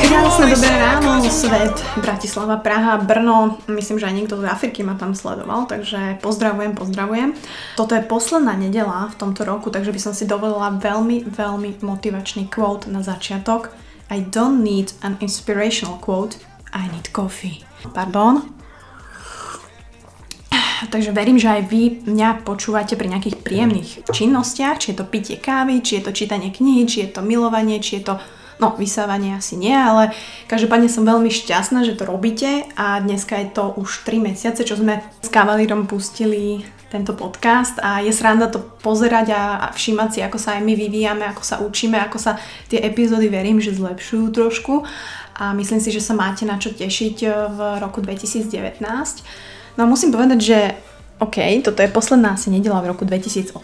Krásne dobré ráno, svet, Bratislava, Praha, Brno, myslím, že aj niekto z Afriky ma tam sledoval, takže pozdravujem, pozdravujem. Toto je posledná nedela v tomto roku, takže by som si dovolila veľmi, veľmi motivačný quote na začiatok. I don't need an inspirational quote, I need coffee. Pardon, takže verím, že aj vy mňa počúvate pri nejakých príjemných činnostiach, či je to pitie kávy, či je to čítanie knihy, či je to milovanie, či je to No, vysávanie asi nie, ale každopádne som veľmi šťastná, že to robíte a dneska je to už 3 mesiace, čo sme s Kavalírom pustili tento podcast a je sranda to pozerať a, všímať si, ako sa aj my vyvíjame, ako sa učíme, ako sa tie epizódy verím, že zlepšujú trošku a myslím si, že sa máte na čo tešiť v roku 2019. No musím povedať, že OK, toto je posledná asi nedela v roku 2018,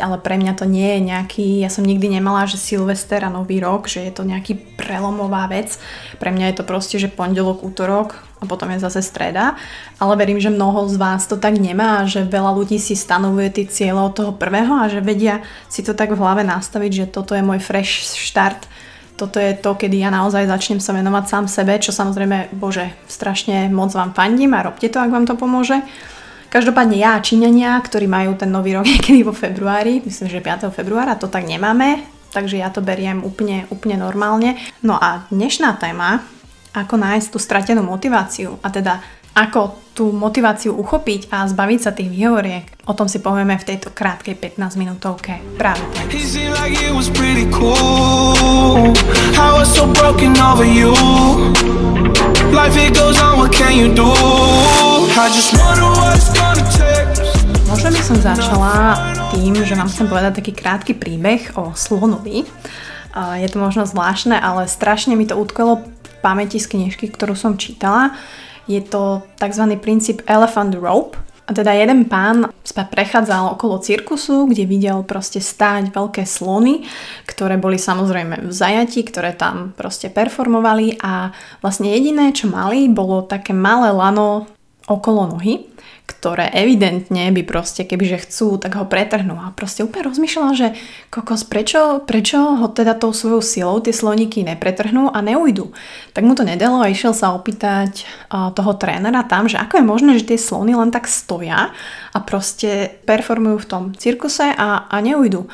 ale pre mňa to nie je nejaký, ja som nikdy nemala, že Silvester a Nový rok, že je to nejaký prelomová vec. Pre mňa je to proste, že pondelok, útorok a potom je zase streda. Ale verím, že mnoho z vás to tak nemá, že veľa ľudí si stanovuje tie cieľe od toho prvého a že vedia si to tak v hlave nastaviť, že toto je môj fresh start toto je to, kedy ja naozaj začnem sa venovať sám sebe, čo samozrejme, bože, strašne moc vám fandím a robte to, ak vám to pomôže. Každopádne ja a Číňania, ktorí majú ten nový rok niekedy vo februári, myslím, že 5. februára, to tak nemáme, takže ja to beriem úplne, úplne normálne. No a dnešná téma, ako nájsť tú stratenú motiváciu a teda ako tú motiváciu uchopiť a zbaviť sa tých výhovoriek, o tom si povieme v tejto krátkej 15 minútovke práve. Možno by som začala tým, že vám chcem povedať taký krátky príbeh o slonovi. Je to možno zvláštne, ale strašne mi to utkvelo v pamäti z knižky, ktorú som čítala. Je to tzv. princíp elephant rope, a teda jeden pán sa prechádzal okolo cirkusu, kde videl proste stáť veľké slony, ktoré boli samozrejme v zajati, ktoré tam proste performovali a vlastne jediné, čo mali, bolo také malé lano okolo nohy ktoré evidentne by proste, kebyže chcú, tak ho pretrhnú. A proste úplne rozmýšľala, že kokos, prečo, prečo ho teda tou svojou silou tie sloníky nepretrhnú a neujdu. Tak mu to nedalo a išiel sa opýtať toho trénera tam, že ako je možné, že tie slony len tak stoja a proste performujú v tom cirkuse a, a neujdu.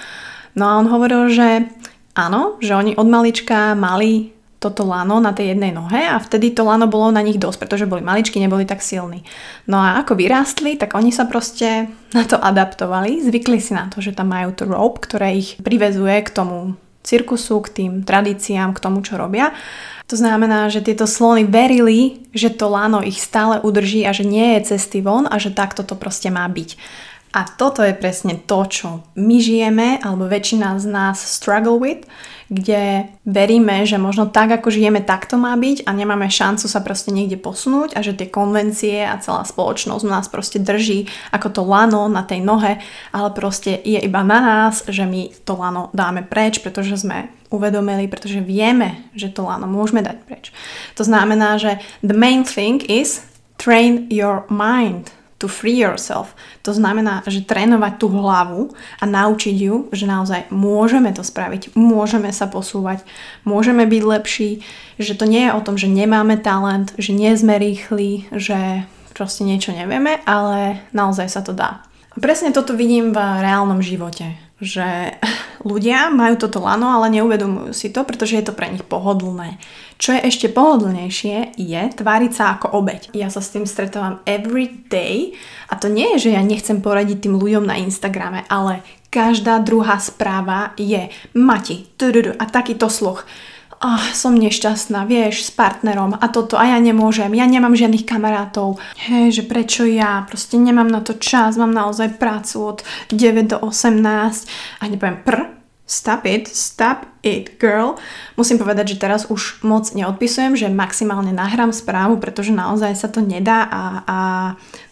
No a on hovoril, že áno, že oni od malička mali toto lano na tej jednej nohe a vtedy to lano bolo na nich dosť, pretože boli maličky, neboli tak silní. No a ako vyrástli, tak oni sa proste na to adaptovali, zvykli si na to, že tam majú to rope, ktoré ich privezuje k tomu cirkusu, k tým tradíciám, k tomu, čo robia. To znamená, že tieto slony verili, že to lano ich stále udrží a že nie je cesty von a že takto to proste má byť. A toto je presne to, čo my žijeme, alebo väčšina z nás struggle with, kde veríme, že možno tak, ako žijeme, tak to má byť a nemáme šancu sa proste niekde posunúť a že tie konvencie a celá spoločnosť nás proste drží ako to lano na tej nohe, ale proste je iba na nás, že my to lano dáme preč, pretože sme uvedomili, pretože vieme, že to lano môžeme dať preč. To znamená, že the main thing is train your mind to free yourself. To znamená, že trénovať tú hlavu a naučiť ju, že naozaj môžeme to spraviť, môžeme sa posúvať, môžeme byť lepší, že to nie je o tom, že nemáme talent, že nie sme rýchli, že proste niečo nevieme, ale naozaj sa to dá. A presne toto vidím v reálnom živote, že ľudia majú toto lano, ale neuvedomujú si to, pretože je to pre nich pohodlné. Čo je ešte pohodlnejšie, je tváriť sa ako obeď. Ja sa s tým stretávam every day a to nie je, že ja nechcem poradiť tým ľuďom na Instagrame, ale každá druhá správa je Mati, a takýto sluch oh, som nešťastná, vieš, s partnerom a toto a ja nemôžem, ja nemám žiadnych kamarátov, hej, že prečo ja, proste nemám na to čas, mám naozaj prácu od 9 do 18 a nepoviem pr, Stop it, stop it, girl. Musím povedať, že teraz už moc neodpisujem, že maximálne nahrám správu, pretože naozaj sa to nedá a, a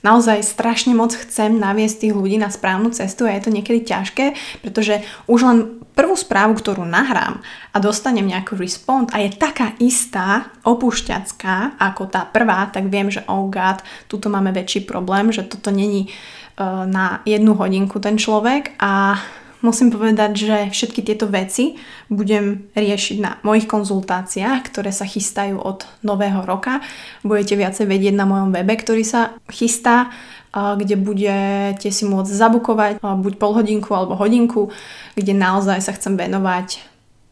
naozaj strašne moc chcem naviesť tých ľudí na správnu cestu a je to niekedy ťažké, pretože už len prvú správu, ktorú nahrám a dostanem nejakú respond a je taká istá, opúšťacká ako tá prvá, tak viem, že oh god, tuto máme väčší problém, že toto není uh, na jednu hodinku ten človek a musím povedať, že všetky tieto veci budem riešiť na mojich konzultáciách, ktoré sa chystajú od nového roka. Budete viacej vedieť na mojom webe, ktorý sa chystá, kde budete si môcť zabukovať buď pol hodinku alebo hodinku, kde naozaj sa chcem venovať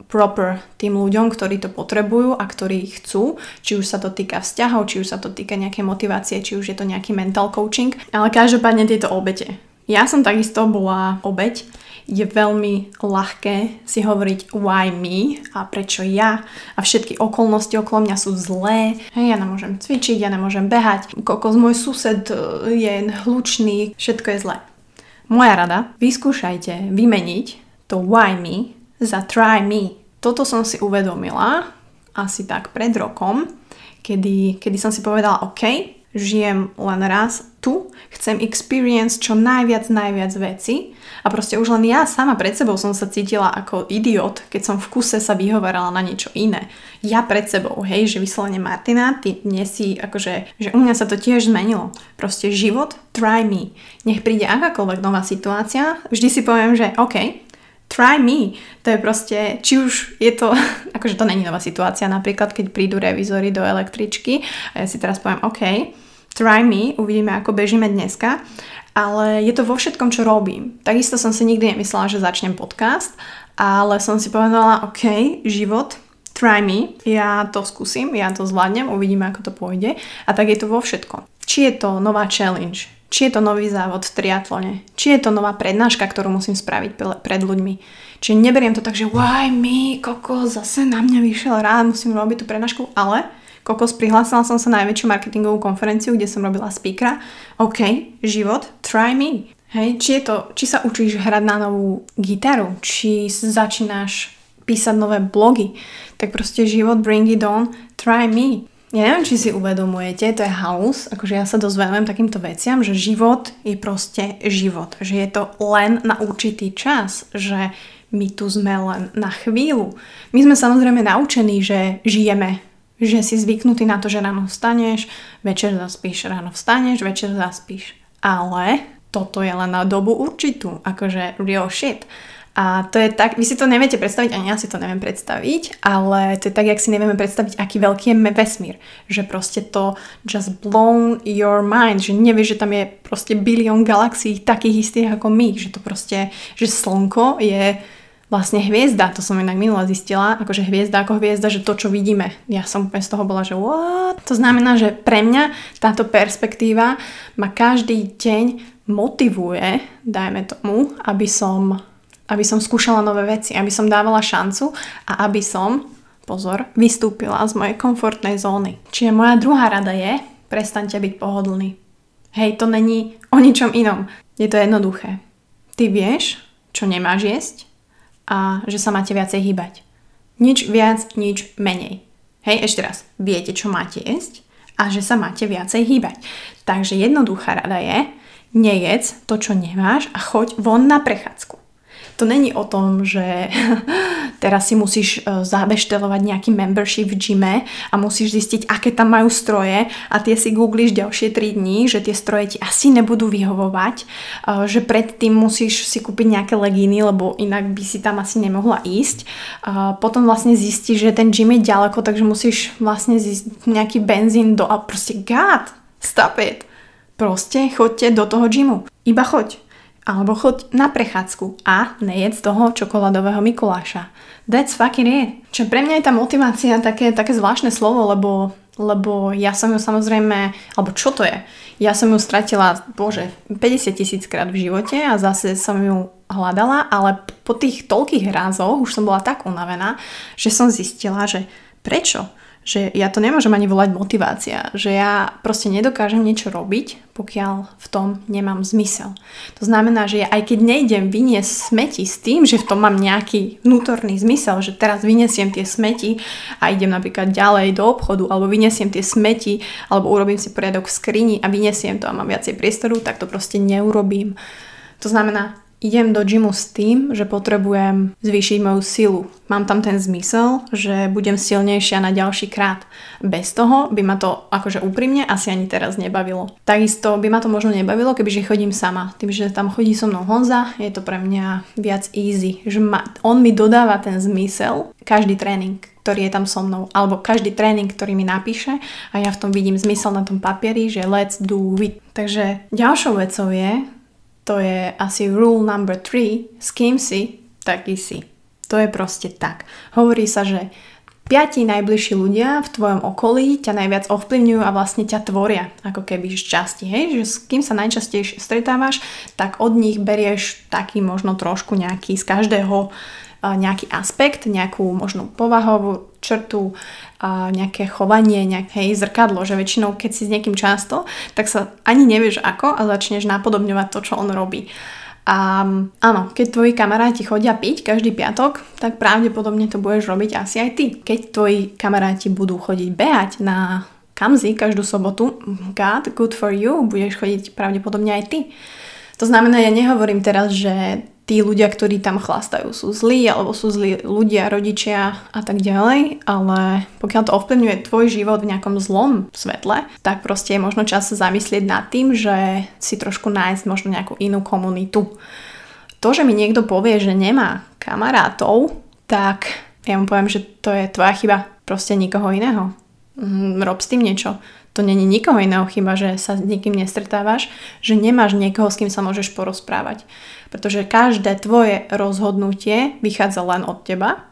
proper tým ľuďom, ktorí to potrebujú a ktorí chcú, či už sa to týka vzťahov, či už sa to týka nejakej motivácie, či už je to nejaký mental coaching, ale každopádne tieto obete. Ja som takisto bola obeť, je veľmi ľahké si hovoriť why me a prečo ja a všetky okolnosti okolo mňa sú zlé. Hej, ja nemôžem cvičiť, ja nemôžem behať, kokos môj sused e, je hlučný, všetko je zlé. Moja rada, vyskúšajte vymeniť to why me za Try Me. Toto som si uvedomila asi tak pred rokom, kedy, kedy som si povedala, OK, žijem len raz tu, chcem experience čo najviac, najviac veci a proste už len ja sama pred sebou som sa cítila ako idiot, keď som v kuse sa vyhovarala na niečo iné. Ja pred sebou, hej, že vyslovene Martina, ty dnes si, akože, že u mňa sa to tiež zmenilo. Proste život, try me. Nech príde akákoľvek nová situácia, vždy si poviem, že OK, try me. To je proste, či už je to, akože to není nová situácia, napríklad keď prídu revizory do električky a ja si teraz poviem, OK, try me, uvidíme ako bežíme dneska, ale je to vo všetkom, čo robím. Takisto som si nikdy nemyslela, že začnem podcast, ale som si povedala, OK, život, try me, ja to skúsim, ja to zvládnem, uvidíme, ako to pôjde. A tak je to vo všetkom. Či je to nová challenge, či je to nový závod v triatlone, či je to nová prednáška, ktorú musím spraviť pred ľuďmi. Čiže neberiem to tak, že why me, kokos, zase na mňa vyšiel rád, musím robiť tú prednášku, ale kokos, prihlásila som sa na najväčšiu marketingovú konferenciu, kde som robila speakera. OK, život, try me. Hej, či, je to, či sa učíš hrať na novú gitaru, či začínaš písať nové blogy, tak proste život, bring it on, try me. Ja neviem, či si uvedomujete, to je halus, akože ja sa dozvedem takýmto veciam, že život je proste život, že je to len na určitý čas, že my tu sme len na chvíľu. My sme samozrejme naučení, že žijeme, že si zvyknutý na to, že ráno vstaneš, večer zaspíš, ráno vstaneš, večer zaspíš. Ale toto je len na dobu určitú, akože real shit. A to je tak, vy si to neviete predstaviť, ani ja si to neviem predstaviť, ale to je tak, jak si nevieme predstaviť, aký veľký je vesmír. Že proste to just blown your mind, že nevieš, že tam je proste bilión galaxií takých istých ako my, že to proste, že slnko je vlastne hviezda, to som inak minula zistila, akože hviezda ako hviezda, že to, čo vidíme. Ja som úplne z toho bola, že what? To znamená, že pre mňa táto perspektíva ma každý deň motivuje, dajme tomu, aby som aby som skúšala nové veci, aby som dávala šancu a aby som, pozor, vystúpila z mojej komfortnej zóny. Čiže moja druhá rada je, prestaňte byť pohodlný. Hej, to není o ničom inom. Je to jednoduché. Ty vieš, čo nemáš jesť a že sa máte viacej hýbať. Nič viac, nič menej. Hej, ešte raz. Viete, čo máte jesť a že sa máte viacej hýbať. Takže jednoduchá rada je, nejedz to, čo nemáš a choď von na prechádzku to není o tom, že teraz si musíš e, zabeštelovať nejaký membership v gyme a musíš zistiť, aké tam majú stroje a tie si googlíš ďalšie 3 dní, že tie stroje ti asi nebudú vyhovovať, e, že predtým musíš si kúpiť nejaké legíny, lebo inak by si tam asi nemohla ísť. Potom vlastne zistíš, že ten gym je ďaleko, takže musíš vlastne zísť nejaký benzín do... A proste God, stop it. Proste choďte do toho gymu. Iba choď alebo choď na prechádzku a nejedz toho čokoládového Mikuláša. That's fucking it. Čo pre mňa je tá motivácia také, také zvláštne slovo, lebo, lebo ja som ju samozrejme, alebo čo to je? Ja som ju stratila, bože, 50 tisíc krát v živote a zase som ju hľadala, ale po tých toľkých rázoch už som bola tak unavená, že som zistila, že prečo? Že ja to nemôžem ani volať motivácia, že ja proste nedokážem niečo robiť, pokiaľ v tom nemám zmysel. To znamená, že ja aj keď nejdem vyniesť smeti s tým, že v tom mám nejaký vnútorný zmysel, že teraz vyniesiem tie smeti a idem napríklad ďalej do obchodu, alebo vyniesiem tie smeti, alebo urobím si poriadok v skrini a vyniesiem to a mám viacej priestoru, tak to proste neurobím. To znamená, idem do gymu s tým, že potrebujem zvýšiť moju silu. Mám tam ten zmysel, že budem silnejšia na ďalší krát. Bez toho by ma to akože úprimne asi ani teraz nebavilo. Takisto by ma to možno nebavilo, kebyže chodím sama. Tým, že tam chodí so mnou Honza, je to pre mňa viac easy. Že ma, on mi dodáva ten zmysel každý tréning, ktorý je tam so mnou, alebo každý tréning, ktorý mi napíše a ja v tom vidím zmysel na tom papieri, že let's do it. Takže ďalšou vecou je, to je asi rule number 3, s kým si, taký si. To je proste tak. Hovorí sa, že piati najbližší ľudia v tvojom okolí ťa najviac ovplyvňujú a vlastne ťa tvoria, ako keby z časti, hej, že s kým sa najčastejšie stretávaš, tak od nich berieš taký možno trošku nejaký z každého nejaký aspekt, nejakú možno povahovú črtu, nejaké chovanie, nejaké zrkadlo, že väčšinou keď si s niekým často, tak sa ani nevieš ako a začneš napodobňovať to, čo on robí. A áno, keď tvoji kamaráti chodia piť každý piatok, tak pravdepodobne to budeš robiť asi aj ty. Keď tvoji kamaráti budú chodiť behať na kamzy každú sobotu, God, good for you, budeš chodiť pravdepodobne aj ty. To znamená, ja nehovorím teraz, že tí ľudia, ktorí tam chlastajú, sú zlí, alebo sú zlí ľudia, rodičia a tak ďalej, ale pokiaľ to ovplyvňuje tvoj život v nejakom zlom svetle, tak proste je možno čas sa zamyslieť nad tým, že si trošku nájsť možno nejakú inú komunitu. To, že mi niekto povie, že nemá kamarátov, tak ja mu poviem, že to je tvoja chyba, proste nikoho iného. Mm, rob s tým niečo to není nikoho iného chyba, že sa s nikým nestretávaš, že nemáš niekoho, s kým sa môžeš porozprávať. Pretože každé tvoje rozhodnutie vychádza len od teba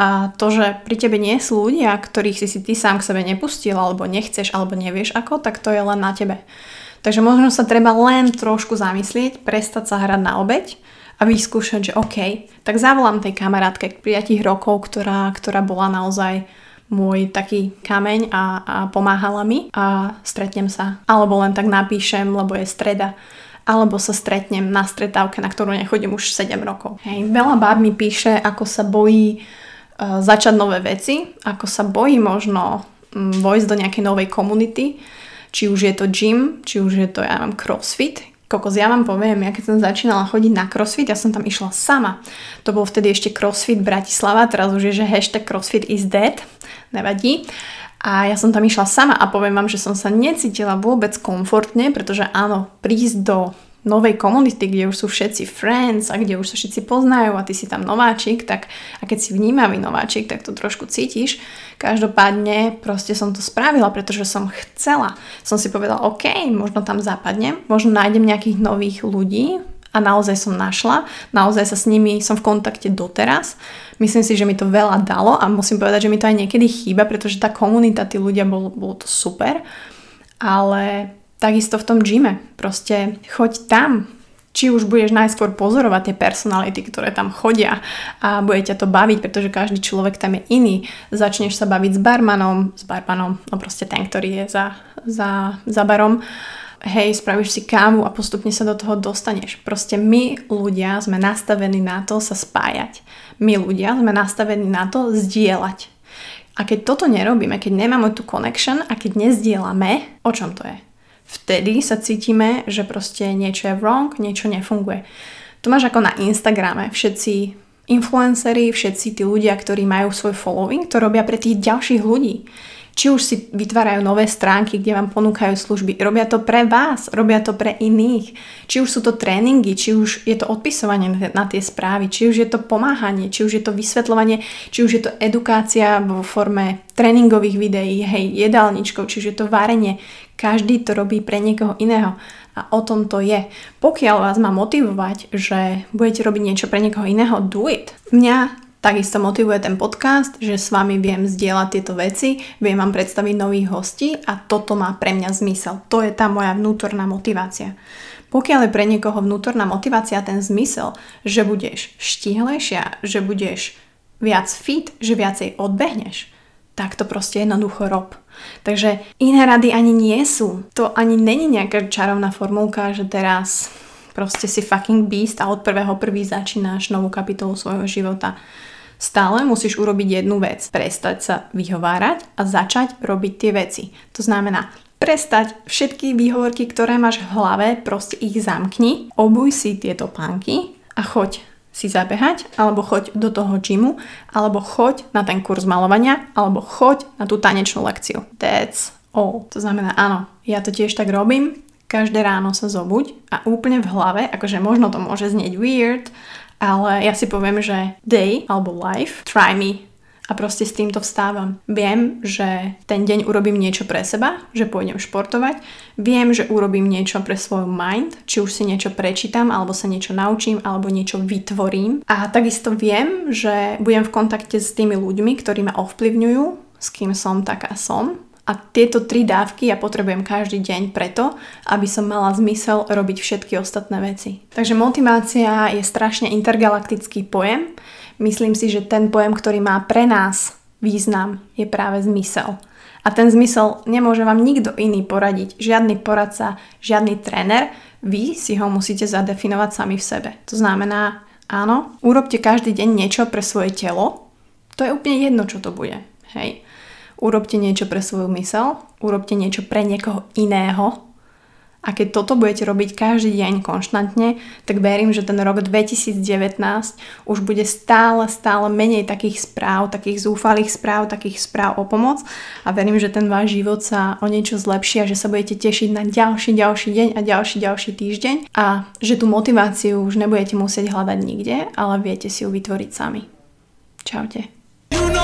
a to, že pri tebe nie sú ľudia, ktorých si si ty sám k sebe nepustil, alebo nechceš, alebo nevieš ako, tak to je len na tebe. Takže možno sa treba len trošku zamyslieť, prestať sa hrať na obeď a vyskúšať, že OK, tak zavolám tej kamarátke k 5 rokov, ktorá, ktorá bola naozaj môj taký kameň a, a pomáhala mi a stretnem sa. Alebo len tak napíšem, lebo je streda alebo sa stretnem na stretávke, na ktorú nechodím už 7 rokov. Hej, veľa báb mi píše, ako sa bojí uh, začať nové veci, ako sa bojí možno um, vojsť do nejakej novej komunity, či už je to gym, či už je to, ja mám crossfit, kokos, ja vám poviem, ja keď som začínala chodiť na crossfit, ja som tam išla sama. To bol vtedy ešte crossfit Bratislava, teraz už je, že hashtag crossfit is dead, nevadí. A ja som tam išla sama a poviem vám, že som sa necítila vôbec komfortne, pretože áno, prísť do novej komunity, kde už sú všetci friends a kde už sa všetci poznajú a ty si tam nováčik, tak a keď si vnímavý nováčik, tak to trošku cítiš. Každopádne proste som to spravila, pretože som chcela. Som si povedala, OK, možno tam zapadnem, možno nájdem nejakých nových ľudí, a naozaj som našla, naozaj sa s nimi som v kontakte doteraz. Myslím si, že mi to veľa dalo a musím povedať, že mi to aj niekedy chýba, pretože tá komunita, tí ľudia, bol, bolo to super. Ale takisto v tom gyme, proste choď tam, či už budeš najskôr pozorovať tie personality, ktoré tam chodia a bude ťa to baviť, pretože každý človek tam je iný. Začneš sa baviť s barmanom, s barmanom, no proste ten, ktorý je za, za, za barom hej, spravíš si kávu a postupne sa do toho dostaneš. Proste my ľudia sme nastavení na to sa spájať. My ľudia sme nastavení na to zdieľať. A keď toto nerobíme, keď nemáme tú connection a keď nezdielame, o čom to je? Vtedy sa cítime, že proste niečo je wrong, niečo nefunguje. To máš ako na Instagrame. Všetci influenceri, všetci tí ľudia, ktorí majú svoj following, to robia pre tých ďalších ľudí. Či už si vytvárajú nové stránky, kde vám ponúkajú služby. Robia to pre vás, robia to pre iných. Či už sú to tréningy, či už je to odpisovanie na tie správy, či už je to pomáhanie, či už je to vysvetľovanie, či už je to edukácia vo forme tréningových videí, hej, jedálničkov, či už je to varenie. Každý to robí pre niekoho iného. A o tom to je. Pokiaľ vás má motivovať, že budete robiť niečo pre niekoho iného, do it. Mňa Takisto motivuje ten podcast, že s vami viem zdieľať tieto veci, viem vám predstaviť nových hostí a toto má pre mňa zmysel. To je tá moja vnútorná motivácia. Pokiaľ je pre niekoho vnútorná motivácia ten zmysel, že budeš štíhlejšia, že budeš viac fit, že viacej odbehneš, tak to proste jednoducho rob. Takže iné rady ani nie sú. To ani není nejaká čarovná formulka, že teraz proste si fucking beast a od prvého prvý začínáš novú kapitolu svojho života. Stále musíš urobiť jednu vec. Prestať sa vyhovárať a začať robiť tie veci. To znamená, prestať všetky výhovorky, ktoré máš v hlave, proste ich zamkni, obuj si tieto pánky a choď si zabehať, alebo choď do toho gymu, alebo choď na ten kurz malovania, alebo choď na tú tanečnú lekciu. That's all. To znamená, áno, ja to tiež tak robím, každé ráno sa zobuď a úplne v hlave, akože možno to môže znieť weird, ale ja si poviem, že day alebo life, try me, a proste s týmto vstávam. Viem, že ten deň urobím niečo pre seba, že pôjdem športovať, viem, že urobím niečo pre svoj mind, či už si niečo prečítam, alebo sa niečo naučím, alebo niečo vytvorím. A takisto viem, že budem v kontakte s tými ľuďmi, ktorí ma ovplyvňujú, s kým som, taká som. A tieto tri dávky ja potrebujem každý deň preto, aby som mala zmysel robiť všetky ostatné veci. Takže motivácia je strašne intergalaktický pojem, Myslím si, že ten pojem, ktorý má pre nás význam, je práve zmysel. A ten zmysel nemôže vám nikto iný poradiť. Žiadny poradca, žiadny tréner. Vy si ho musíte zadefinovať sami v sebe. To znamená, áno, urobte každý deň niečo pre svoje telo. To je úplne jedno, čo to bude. Hej. Urobte niečo pre svoju mysel, urobte niečo pre niekoho iného, a keď toto budete robiť každý deň konštantne, tak verím, že ten rok 2019 už bude stále, stále menej takých správ, takých zúfalých správ, takých správ o pomoc a verím, že ten váš život sa o niečo zlepší a že sa budete tešiť na ďalší, ďalší deň a ďalší, ďalší týždeň a že tú motiváciu už nebudete musieť hľadať nikde, ale viete si ju vytvoriť sami. Čaute. You know